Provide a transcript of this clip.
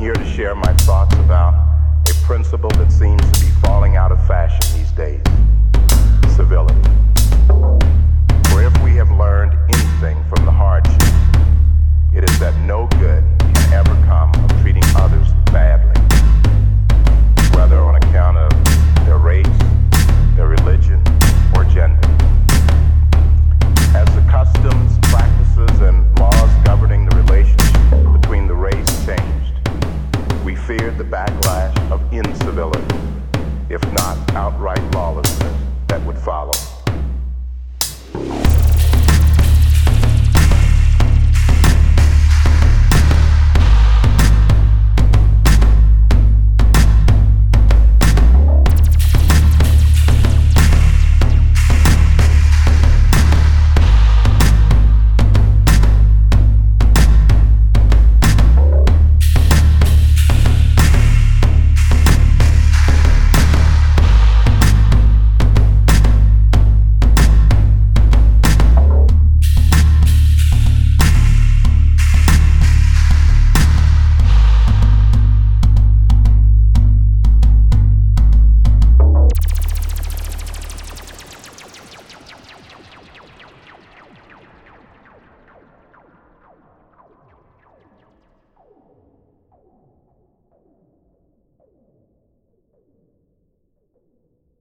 here to share my thoughts about a principle that seems to be falling out of fashion these days. if not outright lawlessness, that would follow.